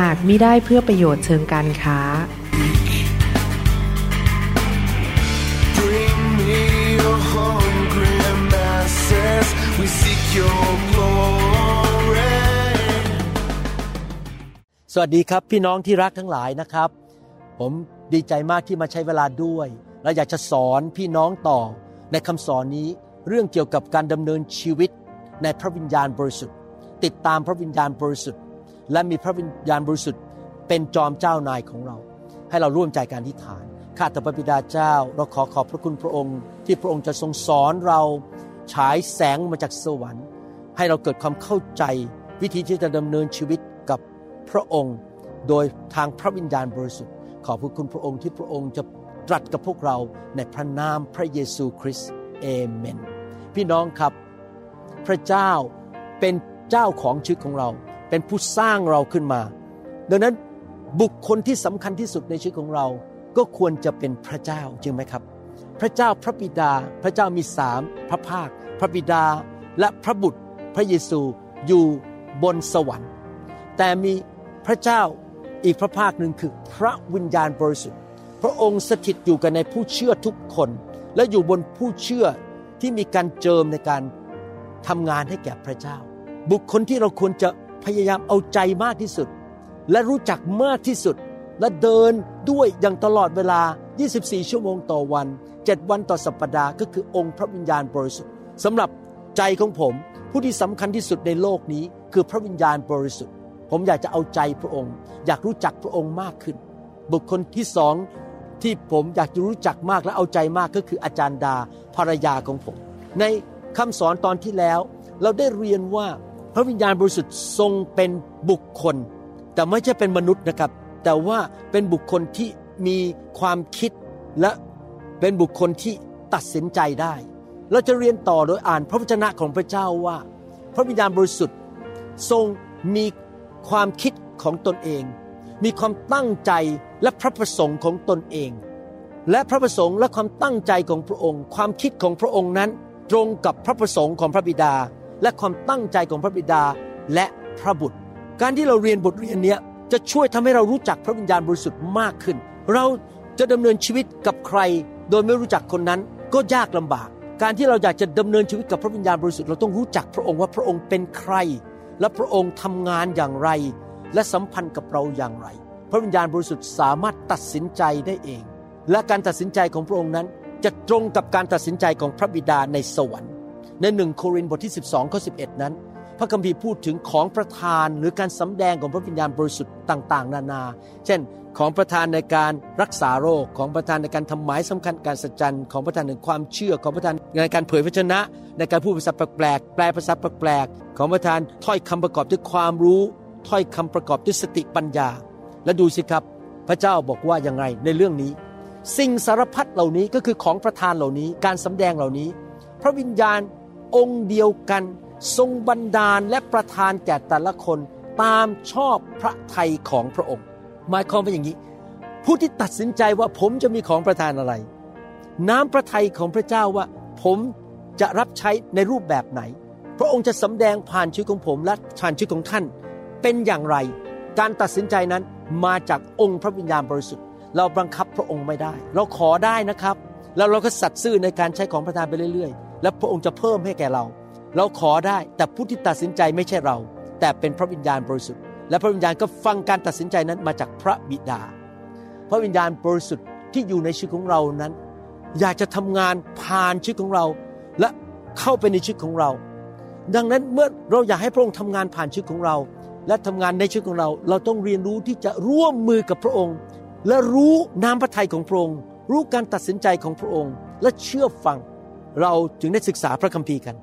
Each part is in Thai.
หากมิได้เพื่อประโยชน์เชิงการค้า Bring me your hungry masses. We seek your glory. สวัสดีครับพี่น้องที่รักทั้งหลายนะครับ ผมดีใจมากที่มาใช้เวลาด้วย และอยากจะสอนพี่น้องต่อในคำสอนนี้เรื่องเกี่ยวกับการดำเนินชีวิตในพระวิญญาณบริสุทธิ์ ติดตามพระวิญญาณบริสุทธิ์ และมีพระวิญญาณบริสุทธิ์เป็นจอมเจ้านายของเรา ให้เราร่วมใจการอธิษฐานข้าแต่พระบิดาเจ้า เราขอขอบพระคุณพระองค์ ที่พระองค์จะทรงสอนเราฉายแสงมาจากสวรรค์ ให้เราเกิดความเข้าใจวิธีที่จะดำเนินชีวิตกับพระองค์ โดยทางพระวิญญาณบริสุทธิ์ ขอบพระคุณพระองค์ที่พระองค์จะตรัสกับพวกเราในพระนามพระเยซูคริสต์เอเมน พี่น้องครับ พระเจ้าเป็นเจ้าของชีวิตของเรา เป็นผู้สร้างเราขึ้นมา ดังนั้นบุคคลที่สำคัญที่สุดในชีวิตของเรา ก็ควรจะเป็นพระเจ้าจริงไหมครับ พระเจ้าพระบิดา พระเจ้ามีสามพระภาค พระบิดาและพระบุตรพระเยซูอยู่บนสวรรค์ แต่มีพระเจ้าอีกพระภาคหนึ่งคือพระวิญญาณบริสุทธิ์ พระองค์สถิตอยู่กันในผู้เชื่อทุกคน และอยู่บนผู้เชื่อที่มีการเจิมในการทำงานให้แก่พระเจ้า บุคคลที่เราควรจะ พยายามเอาใจมากที่สุด และรู้จักมากที่สุด และเดินด้วยอย่างตลอดเวลา 24 ชั่วโมงต่อวัน 7 วันต่อสัปปดาห์ก็คือองค์พระวิญญาณบริสุทธิ์สำหรับใจของผมผู้ที่สำคัญที่สุดในโลกนี้คือพระวิญญาณบริสุทธิ์ ผมอยากจะเอาใจพระองค์ อยากรู้จักพระองค์มากขึ้น บุคคลที่สองที่ผมอยากจะรู้จักมากและเอาใจมากก็คืออาจารย์ดาภรรยาของผม ในคำสอนตอนที่แล้ว เราได้เรียนว่า พระวิญญาณบริสุทธิ์ทรงเป็นบุคคล แต่ไม่ใช่เป็นมนุษย์นะครับ แต่ว่าเป็นบุคคลที่มีความคิดและเป็นบุคคลที่ตัดสินใจได้ เราจะเรียนต่อโดยอ่านพระวจนะของพระเจ้าว่า พระวิญญาณบริสุทธิ์ทรงมีความคิดของตนเอง มีความตั้งใจและพระประสงค์ของตนเอง และพระประสงค์และความตั้งใจของพระองค์ ความคิดของพระองค์นั้นตรงกับพระประสงค์ของพระบิดา และความตั้งใจของพระบิดาและพระบุตร การที่เราเรียนบทเรียนเนี้ยจะช่วยทำให้เรารู้จักพระวิญญาณบริสุทธิ์มากขึ้น เราจะดำเนินชีวิตกับใคร โดยไม่รู้จักคนนั้นก็ยากลำบาก การที่เราอยากจะดำเนินชีวิตกับพระวิญญาณบริสุทธิ์เราต้องรู้จักพระองค์ว่าพระองค์เป็นใคร และพระองค์ทำงานอย่างไร และสัมพันธ์กับเราอย่างไร พระวิญญาณบริสุทธิ์สามารถตัดสินใจได้เอง และการตัดสินใจของพระองค์นั้นจะตรงกับการตัดสินใจของพระบิดาในสวรรค์ ในหนึ่งโครินธ์บทที่ 12ข้อ11 นั้น พระคัมภีร์พูดถึงของประทานหรือการสำแดงของพระวิญญาณบริสุทธิ์ต่าง ๆ นานา เช่น ของประทานในการรักษาโรคของประทานในการทำหมายสำคัญการสัจจันของประทานในความเชื่อของประทานในการเผยพระชนะ ในการพูดภาษาแปลกแปลภาษาแปลกของประทานถ้อยคำประกอบด้วยความรู้ ถ้อยคำประกอบด้วยสติปัญญา และดูสิครับพระเจ้าบอกว่าอย่างไรในเรื่องนี้ สิ่งสารพัดเหล่านี้ก็คือของประทานเหล่านี้การสำแดงเหล่านี้ พระวิญญาณ องค์เดียวกัน ทรงบันดาลและประทานแก่แต่ละคนตามชอบพระทัยของพระองค์ หมายความว่าอย่างนี้ ผู้ที่ตัดสินใจว่าผมจะมีของประทานอะไร น้ำพระทัยของพระเจ้าว่า ผมจะรับใช้ในรูปแบบไหน พระองค์จะสำแดงผ่านชีวิตของผมและผ่านชีวิตของท่าน เป็นอย่างไร การตัดสินใจนั้นมาจากองค์พระวิญญาณบริสุทธิ์ เราบังคับพระองค์ไม่ได้ เราขอได้นะครับ แล้วเราก็สัตย์ซื่อในการใช้ของประทานไปเรื่อยๆ และพระองค์จะเพิ่มให้แก่เรา เราขอได้แต่ผู้ที่ตัดสินใจไม่ใช่เรา แต่เป็นพระวิญญาณบริสุทธิ์ และพระวิญญาณก็ฟังการตัดสินใจนั้นมาจากพระบิดา พระวิญญาณบริสุทธิ์ที่อยู่ในชีวิตของเรานั้น อยากจะทำงานผ่านชีวิตของเรา และเข้าไปในชีวิตของเรา ดังนั้นเมื่อเราอยากให้พระองค์ทำงานผ่านชีวิตของเรา และทำงานในชีวิตของเรา เราต้องเรียนรู้ที่จะร่วมมือกับพระองค์ และรู้น้ำพระทัยของพระองค์รู้การตัดสินใจของพระองค์ และเชื่อฟัง เราจึงได้ศึกษาพระคัมภีร์กัน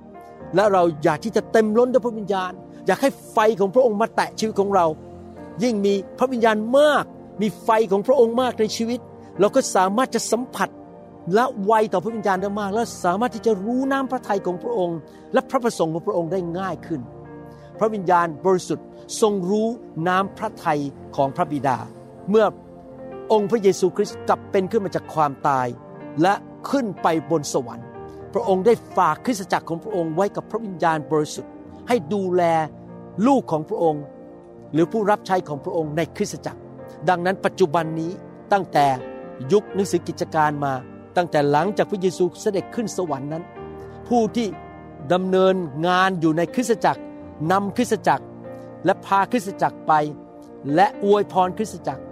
และเราอยากที่จะเต็มล้นด้วยพระวิญญาณ อยากให้ไฟของพระองค์มาแตะชีวิตของเรา ยิ่งมีพระวิญญาณมาก มีไฟของพระองค์มากในชีวิต เราก็สามารถจะสัมผัสและไวต่อพระวิญญาณได้มาก และสามารถที่จะรู้น้ำพระทัยของพระองค์ และพระประสงค์ของพระองค์ได้ง่ายขึ้น พระวิญญาณบริสุทธิ์ทรงรู้น้ำพระทัยของพระบิดา เมื่อองค์พระเยซูคริสต์กลับเป็นขึ้นมาจากความตาย และขึ้นไปบนสวรรค์ พระองค์ได้ฝากคริสตจักรของพระองค์ไว้กับพระวิญญาณบริสุทธิ์ ให้ดูแลลูกของพระองค์ หรือผู้รับใช้ของพระองค์ในคริสตจักร ดังนั้นปัจจุบันนี้ตั้งแต่ยุคหนังสือกิจการมา ตั้งแต่หลังจากพระเยซูเสด็จขึ้นสวรรค์นั้น ผู้ที่ดำเนินงานอยู่ในคริสตจักรนำคริสตจักร และพาคริสตจักรไป และอวยพรคริสตจักร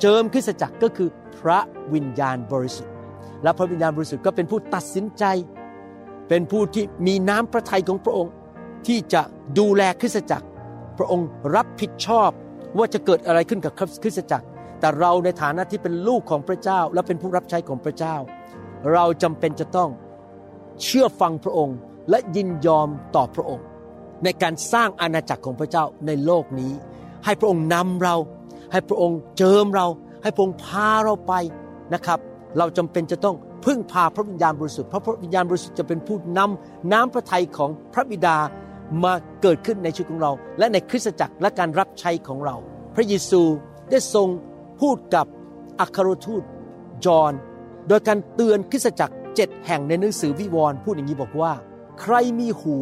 เจิมคริสตจักรก็คือพระวิญญาณบริสุทธิ์ และพระวิญญาณบริสุทธิ์ก็เป็นผู้ตัดสินใจ เป็นผู้ที่มีน้ำพระทัยของพระองค์ ที่จะดูแลคริสตจักร พระองค์รับผิดชอบว่าจะเกิดอะไรขึ้นกับคริสตจักร แต่เราในฐานะที่เป็นลูกของพระเจ้า และเป็นผู้รับใช้ของพระเจ้า เราจำเป็นจะต้องเชื่อฟังพระองค์และยินยอมต่อพระองค์ ในการสร้างอาณาจักรของพระเจ้าในโลกนี้ ให้พระองค์นำเรา ให้พระองค์เจิมเรา ให้พระองค์พาเราไปนะครับ เราจำเป็นจะต้อง พึ่งพาพระวิญญาณบริสุทธิ์เพราะพระวิญญาณบริสุทธิ์จะเป็นผู้นำน้ำพระทัยของพระบิดามาเกิดขึ้นในชีวิตของเรา และในคริสตจักรและการรับใช้ของเรา พระเยซูได้ทรงพูดกับอัครทูตจอห์นโดยการเตือนคริสตจักรเจ็ดแห่งในหนังสือวิวรณ์พูดอย่างนี้บอกว่า ใครมีหู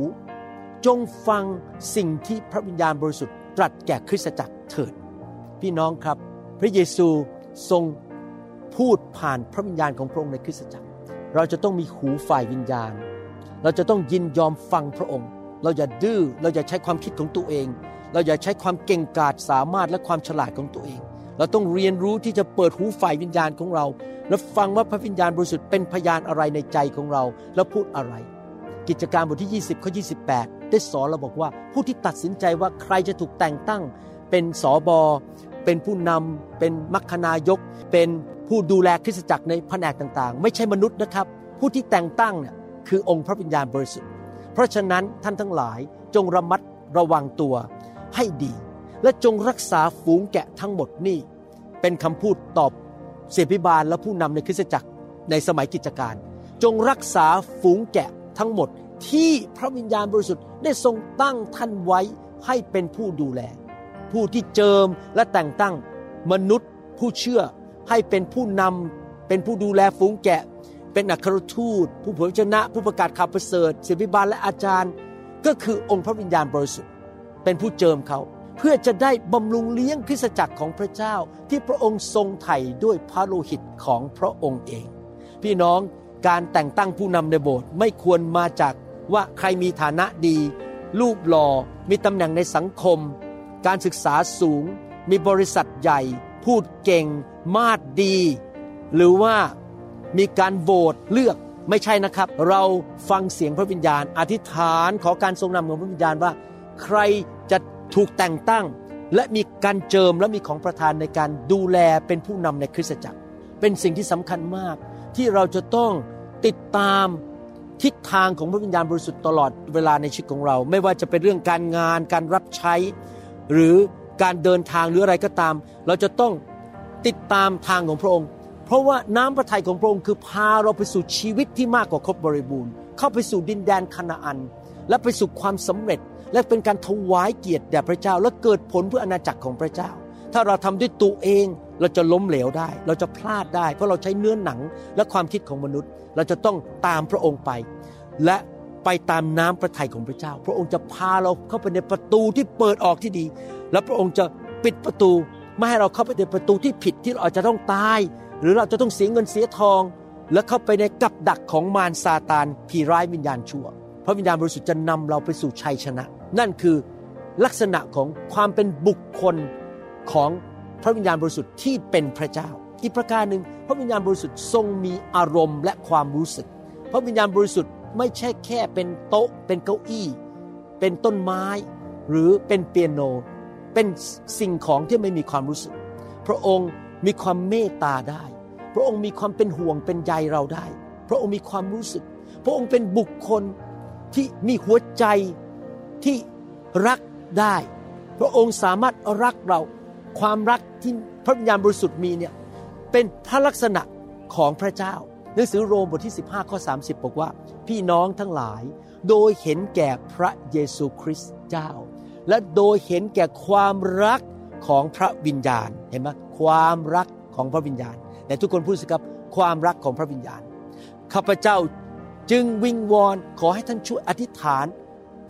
จงฟังสิ่งที่พระวิญญาณบริสุทธิ์ตรัสแก่คริสตจักรเถิด พี่น้องครับ พระเยซูทรง พูดผ่านพระวิญญาณของพระองค์ในคริสตจักร เราจะต้องมีหูฝ่ายวิญญาณ เราจะต้องยินยอมฟังพระองค์ เราอย่าดื้อ เราอย่าใช้ความคิดของตัวเอง เราอย่าใช้ความเก่งกาจสามารถและความฉลาดของตัวเอง เราต้องเรียนรู้ที่จะเปิดหูฝ่ายวิญญาณของเรา และฟังว่าพระวิญญาณบริสุทธิ์เป็นพยานอะไรในใจของเรา แล้วพูดอะไร กิจการบทที่ 20ข้อ28 ได้สอนเราบอกว่า ผู้ที่ตัดสินใจว่าใครจะถูกแต่งตั้ง เป็นสอบอเป็นผู้นำเป็นมัคคณายก เป็น ผู้ดูแลคริสตจักรในแผนกต่างๆ ไม่ใช่มนุษย์นะครับ ผู้ที่แต่งตั้งเนี่ยคือองค์พระวิญญาณบริสุทธิ์ เพราะฉะนั้นท่านทั้งหลายจงระมัดระวังตัวให้ดี และจงรักษาฝูงแกะทั้งหมดนี่ เป็นคำพูดตอบเสียพิบาลและผู้นำในคริสตจักรในสมัยกิจการ จงรักษาฝูงแกะทั้งหมดที่พระวิญญาณบริสุทธิ์ได้ทรงตั้งท่านไว้ให้เป็นผู้ดูแล ผู้ที่เจิมและแต่งตั้งมนุษย์ผู้เชื่อ ให้เป็นผู้นำเป็นผู้ดูแลฝูงแกะ เป็นอัครทูต ผู้เผยชนะ ผู้ประกาศข่าวประเสริฐศิบิบาลและอาจารย์ ก็คือองค์พระวิญญาณบริสุทธิ์ เป็นผู้เจิมเขา เพื่อจะได้บำรุงเลี้ยงคริสตจักรของพระเจ้า ที่พระองค์ทรงไถ่ด้วยพระโลหิตของพระองค์เอง พี่น้องการแต่งตั้งผู้นำในโบสถ์ไม่ควรมาจากว่าใครมีฐานะดี รูปหล่อมีตำแหน่งในสังคม การศึกษาสูง มีบริษัทใหญ่ พูดเก่ง มาดดี หรือว่ามีการโหวตเลือกไม่ใช่นะครับ เราฟังเสียงพระวิญญาณ อธิษฐานขอการทรงนำของพระวิญญาณว่า ใครจะถูกแต่งตั้ง และมีการเจิมและมีของประทานในการดูแลเป็นผู้นำในคริสตจักร เป็นสิ่งที่สำคัญมาก ที่เราจะต้องติดตามทิศทางของพระวิญญาณบริสุทธิ์ตลอดเวลาในชีวิตของเรา ไม่ว่าจะเป็นเรื่องการงานการรับใช้ หรือ การเดินทางหรืออะไรก็ตาม เราจะต้องติดตามทางของพระองค์ เพราะว่าน้ำพระทัยของพระองค์คือพาเราไปสู่ชีวิตที่มากกว่าครบบริบูรณ์ เข้าไปสู่ดินแดนคานาอัน และไปสู่ความสำเร็จ และเป็นการถวายเกียรติแด่พระเจ้า และเกิดผลเพื่ออาณาจักรของพระเจ้า ถ้าเราทำด้วยตัวเองเราจะล้มเหลวได้ เราจะพลาดได้ เพราะเราใช้เนื้อหนังและความคิดของมนุษย์ เราจะต้องตามพระองค์ไป และ ไปตามน้ำพระทัยของพระเจ้า พระองค์จะพาเราเข้าไปในประตูที่เปิดออกที่ดี และพระองค์จะปิดประตูไม่ให้เราเข้าไปในประตูที่ผิดที่เราอาจจะต้องตาย หรือเราจะต้องเสียเงินเสียทอง และเข้าไปในกับดักของมารซาตานผีร้ายวิญญาณชั่ว พระวิญญาณบริสุทธิ์จะนำเราไปสู่ชัยชนะ นั่นคือลักษณะของความเป็นบุคคลของพระวิญญาณบริสุทธิ์ที่เป็นพระเจ้า อีกประการหนึ่งพระวิญญาณบริสุทธิ์ทรงมีอารมณ์และความรู้สึก พระวิญญาณบริสุทธิ์ ไม่ใช่แค่เป็นโต๊ะ เป็นเก้าอี้ เป็นต้นไม้ หรือเป็นเปียโน เป็นสิ่งของที่ไม่มีความรู้สึก พระองค์มีความเมตตาได้ พระองค์มีความเป็นห่วงเป็นใยเราได้ พระองค์มีความรู้สึก พระองค์เป็นบุคคลที่มีหัวใจที่รักได้ พระองค์สามารถรักเรา ความรักที่พระวิญญาณบริสุทธิ์มีเนี่ยเป็นพระลักษณะของพระเจ้า หนังสือโรมบทที่ 15 ข้อ 30 บอกว่า พี่น้องทั้งหลาย โดยเห็นแก่พระเยซูคริสต์เจ้า และโดยเห็นแก่ความรักของพระวิญญาณเห็นไหมความรักของพระวิญญาณแต่ทุกคนพูดสิครับความรักของพระวิญญาณข้าพเจ้าจึงวิงวอนขอให้ท่านช่วยอธิษฐาน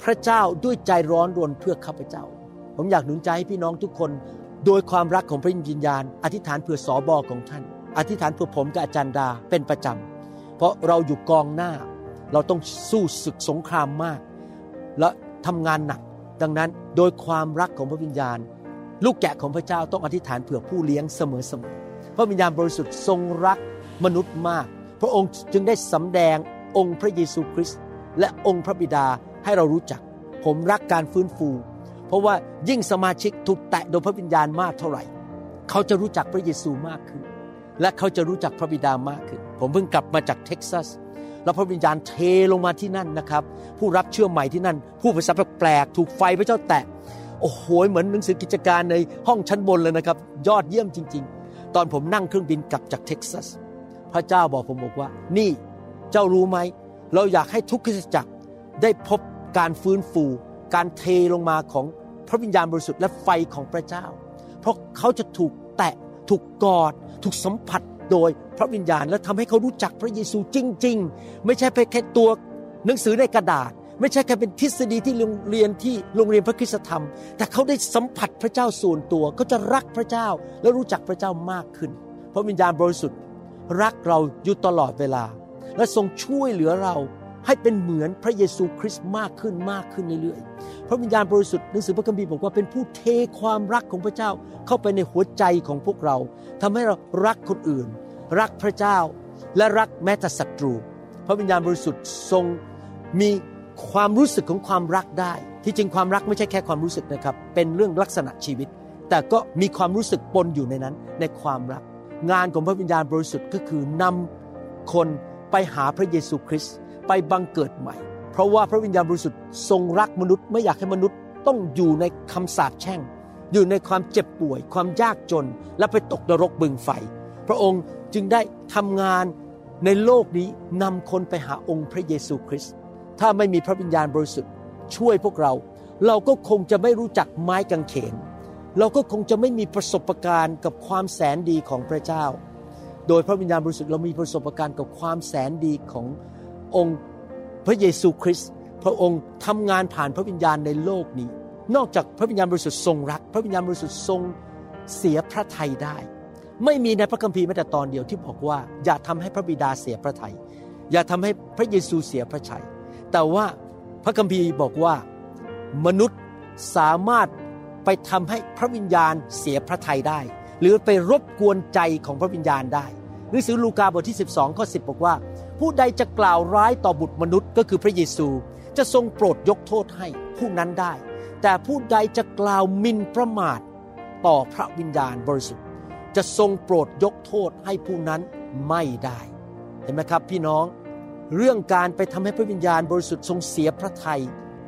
พระเจ้าด้วยใจร้อนรนเพื่อข้าพเจ้า ผมอยากหนุนใจให้พี่น้องทุกคน โดยความรักของพระวิญญาณ อธิษฐานเพื่อสอบอของท่าน อธิษฐานเพื่อผมกับอาจารย์ดาเป็นประจำ เพราะเราอยู่กองหน้า เราต้องสู้ศึกสงครามมาก และทำงานหนัก ดังนั้นโดยความรักของพระวิญญาณ ลูกแกะของพระเจ้าต้องอธิษฐานเผื่อผู้เลี้ยงเสมอๆพระวิญญาณบริสุทธิ์ทรงรักมนุษย์มาก พระองค์จึงได้สำแดงองค์พระเยซูคริสต์และองค์พระบิดาให้เรารู้จัก ผมรักการฟื้นฟู เพราะว่ายิ่งสมาชิกถูกแตะโดยพระวิญญาณมากเท่าไหร่ เขาจะรู้จักพระเยซูมากขึ้น และเขาจะรู้จักพระบิดามากขึ้น ผมเพิ่งกลับมาจากเท็กซัส แล้วพระวิญญาณเทลงมาที่นั่นนะครับ ผู้รับเชื่อใหม่ที่นั่น ผู้ภาษาแปลกๆถูกไฟพระเจ้าแตะ โอ้โห เหมือนหนังสือกิจการในห้องชั้นบนเลยนะครับ ยอดเยี่ยมจริง ๆ ตอนผมนั่งเครื่องบินกลับจากเท็กซัส พระเจ้าบอกผมบอกว่า นี่ เจ้ารู้ไหม เราอยากให้ทุกคริสตจักรได้พบการฟื้นฟู การเทลงมาของพระวิญญาณบริสุทธิ์และไฟของพระเจ้า เพราะเขาจะถูกแตะ ถูกกอด ถูกสัมผัสโดยพระวิญญาณ และทำให้เขารู้จักพระเยซูจริง ๆ ไม่ใช่เพียงแค่ตัวหนังสือในกระดาษ ไม่ใช่แค่เป็นทฤษฎีที่โรงเรียนที่โรงเรียนพระคุณธรรม แต่เขาได้สัมผัสพระเจ้าส่วนตัวเขาจะรักพระเจ้าและรู้จักพระเจ้ามากขึ้น พระวิญญาณบริสุทธิ์รักเราอยู่ตลอดเวลา และทรงช่วยเหลือเรา ให้เป็นเหมือนพระเยซูคริสต์มากขึ้นมากขึ้นเรื่อยๆ พระวิญญาณบริสุทธิ์หนังสือพระคัมภีร์บอกว่าเป็นผู้เทความรักของพระเจ้าเข้าไปในหัวใจของพวกเราทำให้เรารักคนอื่น รักพระเจ้าและรักแม้แต่ศัตรู พระวิญญาณบริสุทธิ์ทรงมีความรู้สึกของความรักได้ ที่จริงความรักไม่ใช่แค่ความรู้สึกนะครับ เป็นเรื่องลักษณะชีวิต แต่ก็มีความรู้สึกปนอยู่ในนั้น ในความรัก งานของพระวิญญาณบริสุทธิ์ก็คือนำคนไปหาพระเยซูคริสต์ ไปบังเกิดใหม่ เพราะว่าพระวิญญาณบริสุทธิ์ทรงรักมนุษย์ ไม่อยากให้มนุษย์ต้องอยู่ในคำสาปแช่ง อยู่ในความเจ็บป่วย ความยากจน และไปตกนรกบึงไฟ พระองค์จึงได้ทำงานในโลกนี้นำคนไปหาองค์พระเยซูคริสต์ถ้าไม่มีพระวิญญาณบริสุทธิ์ ช่วยพวกเรา เราก็คงจะไม่รู้จักไม้กางเขน เราก็คงจะไม่มีประสบการณ์กับความแสนดีของพระเจ้า โดยพระวิญญาณบริสุทธิ์เรามีประสบการณ์กับความแสนดีของ องค์พระเยซูคริสต์พระองค์ทำงานผ่านพระวิญญาณในโลกนี้ นอกจากพระวิญญาณบริสุทธิ์ทรงรัก พระวิญญาณบริสุทธิ์ทรงเสียพระทัยได้ ไม่มีในพระคัมภีร์แม้แต่ตอนเดียวที่บอกว่า อย่าทำให้พระบิดาเสียพระทัยอย่าทำให้พระเยซูเสียพระชัย แต่ว่าพระคัมภีร์บอกว่ามนุษย์สามารถไปทำให้พระวิญญาณเสียพระทัยได้ หรือไปรบกวนใจของพระวิญญาณได้หนังสือลูกาบทที่ 12ข้อ10 บอกว่า ผู้ใดจะกล่าวร้ายต่อบุตรมนุษย์ก็คือพระเยซู จะทรงโปรดยกโทษให้ผู้นั้นได้ แต่ผู้ใดจะกล่าวมินประมาทต่อพระวิญญาณบริสุทธิ์ จะทรงโปรดยกโทษให้ผู้นั้นไม่ได้ เห็นไหมครับพี่น้อง เรื่องการไปทำให้พระวิญญาณบริสุทธิ์ทรงเสียพระทัย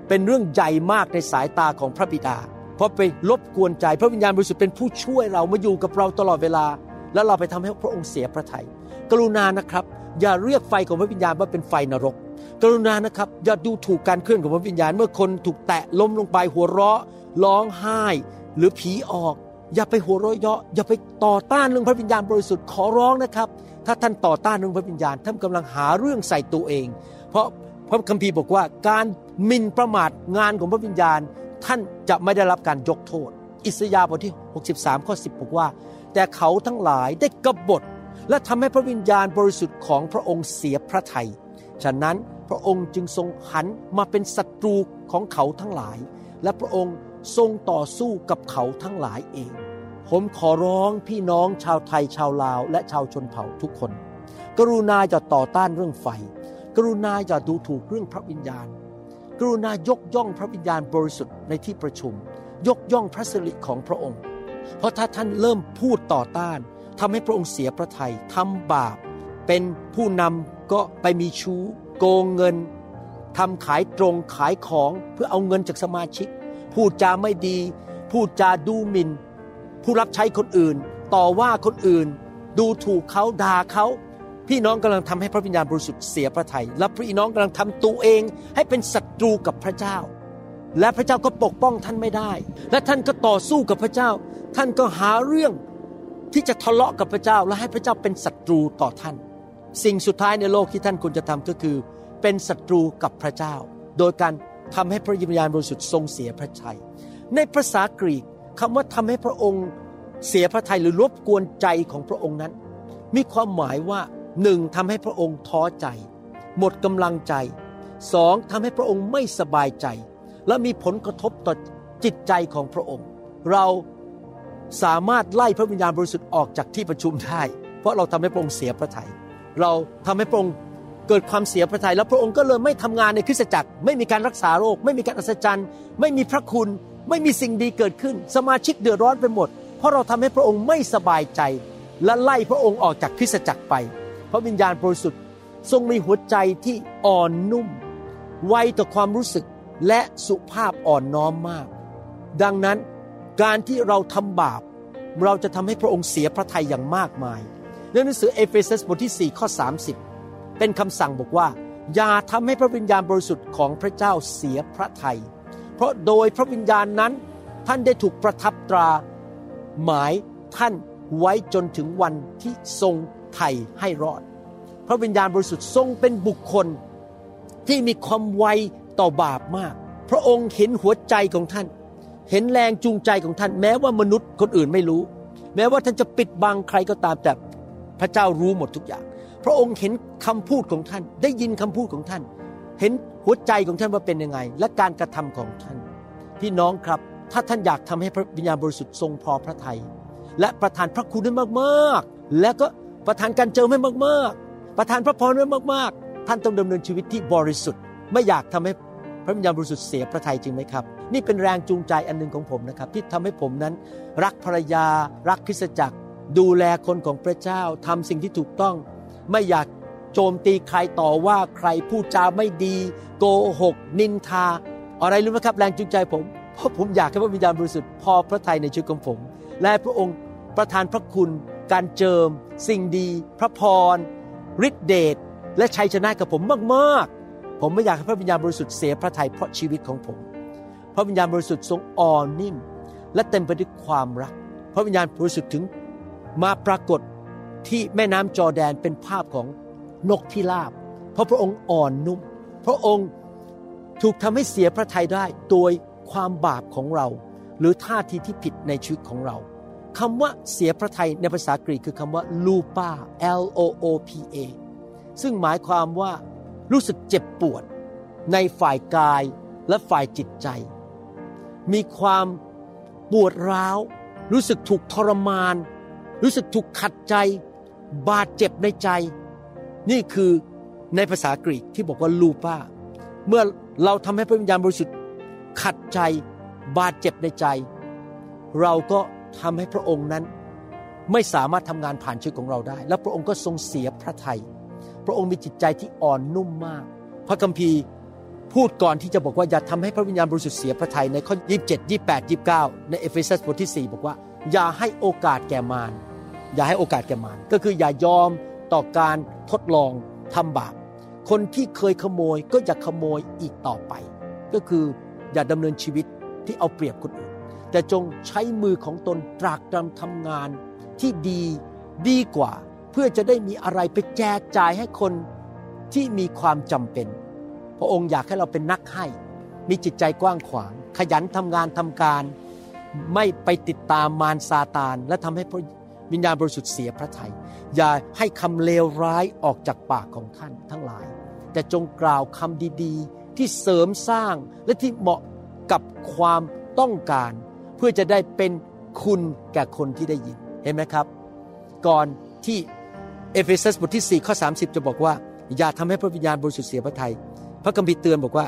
เป็นเรื่องใหญ่มากในสายตาของพระบิดา เพราะไปรบกวนใจพระวิญญาณบริสุทธิ์เป็นผู้ช่วยเรามาอยู่กับเราตลอดเวลา แล้วเราไปทำให้พระองค์เสียพระทยัยกรุณานะครับ อย่าเรียกไฟของพระวิญญาณว่าเป็นไฟนรก กรุณานะครับ อย่าดูถูกการเคลื่อนของพระวิญญาณ เมื่อคนถูกแตะล้มลงไปหัวเราะ ร้องไห้ หรือผีออก อย่าไปหัวเราะเยาะอย่าไปต่อต้านเรื่องพระวิญญาณบริสุทธิ์ขอร้องนะครับ ถ้าท่านต่อต้านเรื่องพระวิญญาณท่านกำลังหาเรื่องใส่ตัวเอง เพราะพระคัมภีร์บอกว่าการมินประมาทงานของพระวิญญาณ ท่านจะไม่ได้รับการยกโทษ อิสยาห์บทที่ 63 ข้อ 10 บอกว่า แต่เขาทั้งหลายได้กบฏ และทำให้พระวิญญาณบริสุทธิ์ของพระองค์เสียพระทยัย ฉะนั้นพระองค์จึงทรงหันมาเป็นศัตรูของเขาทั้งหลาย และพระองค์ทรงต่อสู้กับเขาทั้งหลายเอง ผมขอร้องพี่น้องชาวไทยชาวลาว และชาวชนเผ่าทุกคน กรุณาอย่าต่อต้านเรื่องไฟ กรุณาอย่าดูถูกเรื่องพระวิญญาณ กรุณายกย่องพระวิญญาณบริสุทธิ์ในที่ประชุม ยกย่องพระสิริของพระองค์ เพราะถ้าท่านเริ่มพูดต่อต้าน ทำให้พระองค์เสียพระทยัยทำบาป เป็นผู้นำก็ไปมีชู้ โกงเงินทำขายตรงขายของเพื่อเอาเงินจากสมาชิก พูดจาไม่ดี พูดจาดูหมิน่น ผู้รับใช้คนอื่น ต่อว่าคนอื่น ดูถูกเขาด่าเขา พี่น้องกำลังทำให้พระวิญญาณบริสุทธิ์เสียพระทยัยและพี่น้องกำลังทำตัวเองให้เป็นศัตรูกับพระเจ้าและพระเจ้าก็ปกป้องท่านไม่ได้ และท่านก็ต่อสู้กับพระเจ้า ท่านก็หาเรื่อง ที่จะทะเลาะกับพระเจ้าและให้พระเจ้าเป็นศัตรูต่อท่าน สิ่งสุดท้ายในโลกที่ท่านควรจะทำก็คือ เป็นศัตรูกับพระเจ้า โดยการทำให้พระวิญญาณบริสุทธิ์ทรงเสียพระทัยในภาษากรีกคำว่าทำให้พระองค์เสียพระทัยหรือรบกวนใจของพระองค์นั้น มีความหมายว่าหนึ่งทำให้พระองค์ท้อใจ หมดกำลังใจสองทำให้พระองค์ไม่สบายใจ และมีผลกระทบต่อจิตใจของพระองค์ เรา สามารถไล่พระวิญญาณบริสุทธิ์ออกจากที่ประชุมได้ เพราะเราทำให้พระองค์เสียพระทยัยเราทำให้พระองค์เกิดความเสียพระทยัยแล้วพระองค์ก็เลยไม่ทำงานในคริสตจักร ไม่มีการรักษาโรค ไม่มีการอัศจรรย์ ไม่มีพระคุณ ไม่มีสิ่งดีเกิดขึ้น สมาชิกเดือดร้อนไปหมด เพราะเราทำให้พระองค์ไม่สบายใจ และไล่พระองค์ออกจากคริสตจักรไป พระวิญญาณบริสุทธิ์ทรงมีหัวใจที่อ่อนนุ่ม ไวต่อความรู้สึกและสุภาพอ่อนน้อมมาก ดังนั้น การที่เราทำบาป เราจะทำให้พระองค์เสียพระทัยอย่างมากมายในหนังสือเอเฟซัสบทที่ 4 ข้อ 30 เป็นคำสั่งบอกว่า อย่าทำให้พระวิญญาณบริสุทธิ์ของพระเจ้าเสียพระทัยเพราะโดยพระวิญญาณนั้นท่านได้ถูกประทับตราหมายท่านไว้จนถึงวันที่ทรงไถ่ให้รอด พระวิญญาณบริสุทธิ์ทรงเป็นบุคคลที่มีความไวต่อบาปมาก พระองค์เห็นหัวใจของท่าน เห็นแรงจูงใจของท่านแม้ว่ามนุษย์คนอื่นไม่รู้ แม้ว่าท่านจะปิดบังใครก็ตามแต่พระเจ้ารู้หมดทุกอย่าง พระองค์เห็นคำพูดของท่าน ได้ยินคำพูดของท่าน เห็นหัวใจของท่านว่าเป็นยังไง และการกระทำของท่าน พี่น้องครับถ้าท่านอยากทำให้พระวิญญาณบริสุทธิ์ทรงพอพระทยัยและประทานพระคุณให้มากๆ และก็ประทานการเจิมให้มากๆ ประทานพระพรให้มากๆ ท่านต้องดำเนินชีวิตที่บริสุทธิ์ ไม่อยากทำให้พระวิญญาณบริสุทธิ์เสียพระทัยจริงไหมครับ นี่เป็นแรงจูงใจอันหนึ่งของผมนะครับ ที่ทำให้ผมนั้น รักภรรยา รักคริสตจักร ดูแลคนของพระเจ้าทำสิ่งที่ถูกต้อง ไม่อยากโจมตีใครต่อว่าใครพูดจาไม่ดี โกหก นินทา อะไรรู้ไหมครับ แรงจูงใจผม เพราะผมอยากให้พระวิญญาณบริสุทธิ์พอพระทัยในชีวิตของผม และพระองค์ประทานพระคุณ การเจิม สิ่งดี พระพรฤทธิเดชและชัยชนะกับผมมากๆ ผมไม่อยากให้พระวิญญาณบริสุทธิ์เสียพระทัยเพราะชีวิตของผม พระวิญญาณบริสุทธิ์ทรงอ่อนนิ่ม และเต็มไปด้วยความรัก พระวิญญาณบริสุทธิ์ถึงมาปรากฏที่แม่น้ำจอแดนเป็นภาพของนกพิราบ เพราะพระองค์อ่อนนุ่ม พระองค์ถูกทำให้เสียพระทัยได้โดยความบาปของเรา หรือท่าทีที่ผิดในชีวิตของเราคำว่าเสียพระทัยในภาษากรีกคือคำว่า lupa L O O P A ซึ่งหมายความว่ารู้สึกเจ็บปวด ในฝ่ายกายและฝ่ายจิตใจ มีความปวดร้าว รู้สึกถูกทรมาน รู้สึกถูกขัดใจ บาดเจ็บในใจ นี่คือในภาษากรีกที่บอกว่าลูปาเมื่อเราทำให้พระวิญญาณบริสุทธิ์ขัดใจ บาดเจ็บในใจ เราก็ทำให้พระองค์นั้นไม่สามารถทำงานผ่านชีวิตของเราได้ แล้วพระองค์ก็ทรงเสียพระทยัยพระองค์มีจิตใจที่อ่อนนุ่มมาก พระคัมภีร์ พูดก่อนที่จะบอกว่าอย่าทำให้พระวิญญาณบริสุทธิ์เสียพระทัยในข้อ 27 28 29 ในเอเฟซัสบทที่ 4 บอกว่า อย่าให้โอกาสแก่มารอย่าให้โอกาสแก่มารก็คืออย่ายอมต่อการทดลองทำบาปคนที่เคยขโมยก็อย่าขโมยอีกต่อไป ก็คืออย่าดำเนินชีวิตที่เอาเปรียบคนอื่น แต่จงใช้มือของตนตรากตรำทำงานที่ดีดีกว่า เพื่อจะได้มีอะไรไปแจกจ่ายให้คนที่มีความจำเป็น พระองค์อยากให้เราเป็นนักให้ มีจิตใจกว้างขวาง ขยันทำงานทำการ ไม่ไปติดตามมารซาตาน และทำให้พระวิญญาณบริสุทธิ์เสียพระทยัยอย่าให้คำเลวร้ายออกจากปากของท่านทั้งหลาย แต่จงกล่าวคำดีๆ ที่เสริมสร้างและที่เหมาะกับความต้องการ เพื่อจะได้เป็นคุณแก่คนที่ได้ยินเห็นไหมครับ ก่อนที่เอเฟซัสบทที่4ข้อ30 จะบอกว่า อย่าทำให้พระวิญญาณบริสุทธิ์เสียพระทยัย พระคัมภีร์เตือนบอกว่า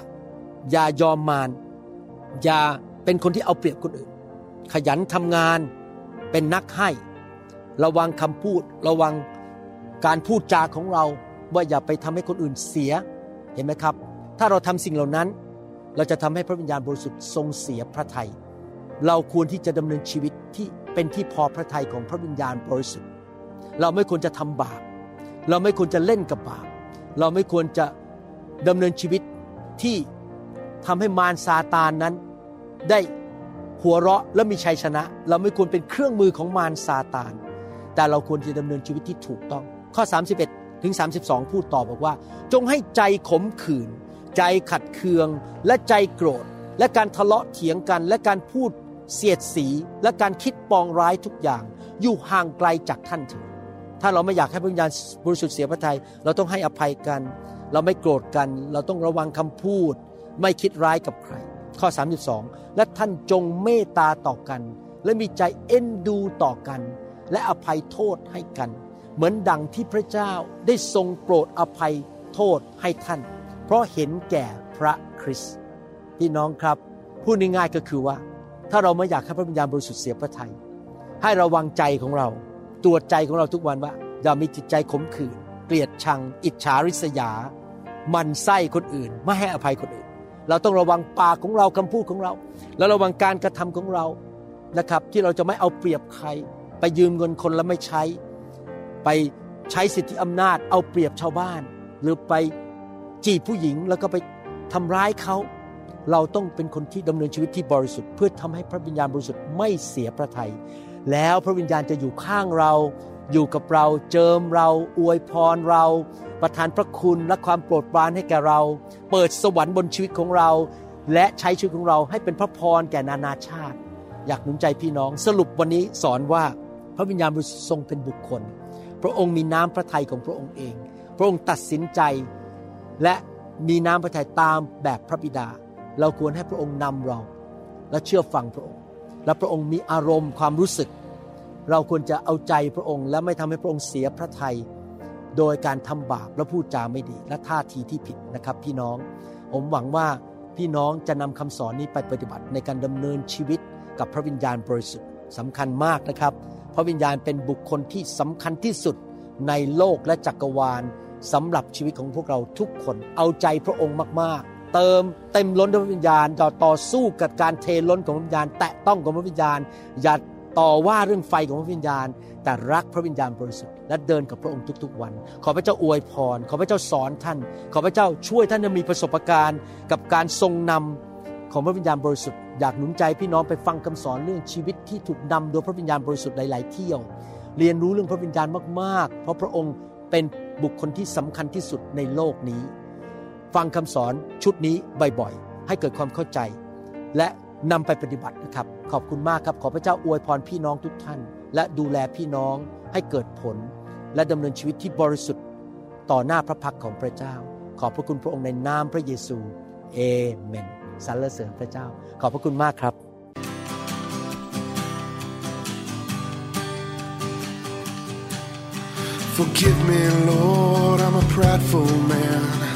อย่ายอมมารอย่าเป็นคนที่เอาเปรียบคนอื่น ขยันทำงานเป็นนักให้ ระวังคำพูด ระวังการพูดจาของเราว่าอย่าไปทำให้คนอื่นเสียเห็นไหมครับ ถ้าเราทำสิ่งเหล่านั้น เราจะทำให้พระวิญญาณบริสุทธิ์ทรงเสียพระทยัยเราควรที่จะดำเนินชีวิตที่เป็นที่พอพระทัยของพระวิญญาณบริสุทธิ์ เราไม่ควรจะทำบาป เราไม่ควรจะเล่นกับบาป เราไม่ควรจะ ดำเนินชีวิตที่ทำให้มารซาตานนั้น ได้หัวเราะและมีชัยชนะ เราไม่ควรเป็นเครื่องมือของมารซาตาน แต่เราควรจะดำเนินชีวิตที่ถูกต้อง ข้อ 31 ถึง 32 พูดต่อบอกว่า จงให้ใจขมขื่นใจขัดเคืองและใจโกรธ และการทะเลาะเถียงกัน และการพูดเสียดสีและการคิดปองร้ายทุกอย่าง อยู่ห่างไกลจากท่านเถิดถ้าเราไม่อยากให้พระวิญญาณบริสุทธิ์เสียพระทัยเราต้องให้อภัยกัน เราไม่โกรธกัน เราต้องระวังคำพูด ไม่คิดร้ายกับใคร ข้อ 32 และท่านจงเมตตาต่อกัน และมีใจเอ็นดูต่อกัน และอภัยโทษให้กัน เหมือนดังที่พระเจ้าได้ทรงโปรดอภัยโทษให้ท่าน เพราะเห็นแก่พระคริสต์พี่น้องครับพูดง่ายๆก็คือว่า ถ้าเราไม่อยากให้พระวิญญาณบริสุทธิ์เสียพระทัยให้ระวังใจของเรา ตรวจใจของเราทุกวันว่า อย่ามีจิตใจขมขื่นเกลียดชัง อิจฉาริษยา มันไส้คนอื่น ไม่ให้อภัยคนอื่น เราต้องระวังปากของเราคำพูดของเรา แล้วระวังการกระทำของเรานะครับ ที่เราจะไม่เอาเปรียบใคร ไปยืมเงินคนแล้วไม่ใช้ ไปใช้สิทธิอำนาจ เอาเปรียบชาวบ้าน หรือไปจีบผู้หญิงแล้วก็ไปทำร้ายเขา เราต้องเป็นคนที่ดำเนินชีวิตที่บริสุทธิ์เพื่อทำให้พระวิญญาณบริสุทธิ์ไม่เสียพระทยัยแล้วพระวิญญาณจะอยู่ข้างเรา อยู่กับเราเจิมเราอวยพรเรา ประทานพระคุณและความโปรดปรานให้แก่เรา เปิดสวรรค์บนชีวิตของเรา และใช้ชีวิตของเราให้เป็นพระพรแก่นานาชาติ อยากหนุนใจพี่น้องสรุปวันนี้สอนว่าพระวิญญาณบริสุทธิ์ทรงเป็นบุคคล พระองค์มีน้ำพระทัยของพระองค์เอง พระองค์ตัดสินใจ และมีน้ำพระทัยตามแบบพระบิดา เราควรให้พระองค์นำเรา และเชื่อฟังพระองค์ และพระองค์มีอารมณ์ความรู้สึก เราควรจะเอาใจพระองค์ และไม่ทำให้พระองค์เสียพระทัยโดยการทำบาปและพูดจาไม่ดี และท่าทีที่ผิดนะครับ พี่น้อง ผมหวังว่าพี่น้องจะนำคำสอนนี้ไปปฏิบัติในการดำเนินชีวิตกับพระวิญญาณบริสุทธิ์สำคัญมากนะครับ พระวิญญาณเป็นบุคคลที่สำคัญที่สุดในโลกและจักรวาลสำหรับชีวิตของพวกเราทุกคน เอาใจพระองค์มากๆ เติมเต็มล้นด้วยพระวิญญาณต่อต่อสู้กับการเทล้นของพระวิญญาณ แตะต้องของพระวิญญาณอย่า ต่อว่าเรื่องไฟของพระวิญญาณ แต่รักพระวิญญาณบริสุทธิ์และเดินกับพระองค์ทุกๆวัน ขอพระเจ้าอวยพร ขอพระเจ้าสอนท่าน ขอพระเจ้าช่วยท่านจะมีประสบการณ์ กับการทรงนำของพระวิญญาณบริสุทธิ์อยากหนุนใจพี่น้องไปฟังคำสอนเรื่องชีวิตที่ถูกนำโดยพระวิญญาณบริสุทธิ์หลาย ๆ เที่ยว เรียนรู้เรื่องพระวิญญาณมากๆ เพราะพระองค์เป็นบุคคลที่สำคัญที่สุดในโลกนี้ ฟังคำสอนชุดนี้บ่อย ๆ ให้เกิดความเข้าใจ และ นำไปปฏิบัตินะครับ ขอบคุณมากครับขอพระเจ้าอวยพรพี่น้องทุกท่าน และดูแลพี่น้องให้เกิดผล และดำเนินชีวิตที่บริสุทธิ์ต่อหน้าพระพักของพระเจ้า ขอบพระคุณพระองค์ในนามพระเยซูเอเมนสรรเสริญพระเจ้า ขอบพระคุณมากครับ Forgive me, Lord, I'm a prideful man.